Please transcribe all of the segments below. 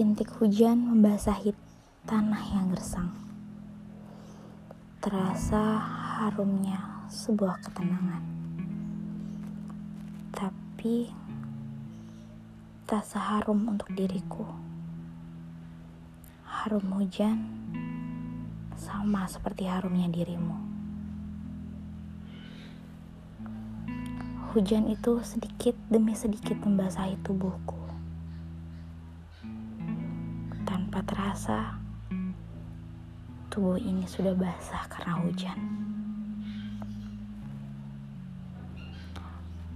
Rintik hujan membasahi tanah yang gersang. Terasa harumnya sebuah ketenangan. Tapi tak seharum untuk diriku. Harum hujan sama seperti harumnya dirimu. Hujan itu sedikit demi sedikit membasahi tubuhku tanpa terasa, tubuh ini sudah basah karena hujan.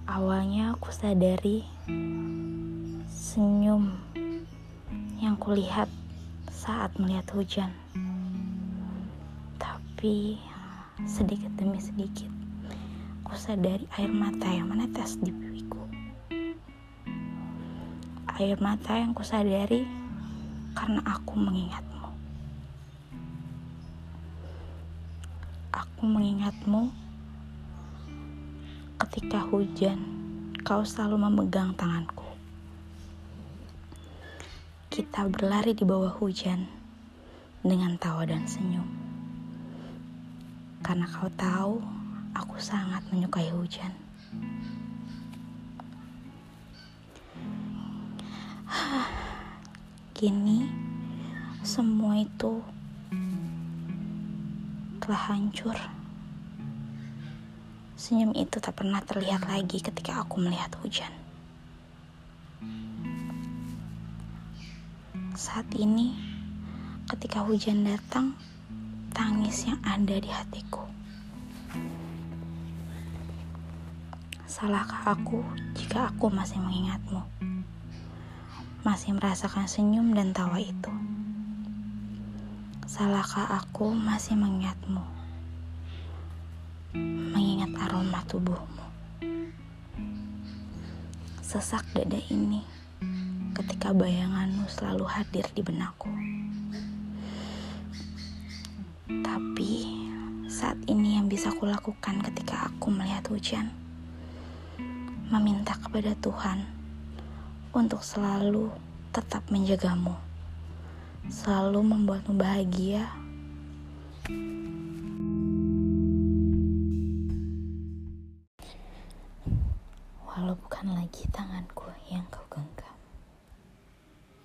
Awalnya aku sadari senyum yang kulihat saat melihat hujan. Tapi sedikit demi sedikit aku sadari air mata yang menetes di pipiku. Air mata yang kusadari karena aku mengingatmu. Aku mengingatmu ketika hujan, kau selalu memegang tanganku. Kita berlari di bawah hujan dengan tawa dan senyum. Karena kau tahu, aku sangat menyukai hujan. Kini semua itu telah hancur. Senyum itu tak pernah terlihat lagi ketika aku melihat hujan. Saat ini, ketika hujan datang, tangis yang ada di hatiku. Salahkah aku jika aku masih mengingatmu? Masih merasakan senyum dan tawa itu. Salahkah aku masih mengingatmu? Mengingat aroma tubuhmu. Sesak dada ini ketika bayanganmu selalu hadir di benakku. Tapi saat ini yang bisa kulakukan ketika aku melihat hujan, meminta kepada Tuhan untuk selalu tetap menjagamu, selalu membuatmu bahagia. Walau bukan lagi tanganku yang kau genggam.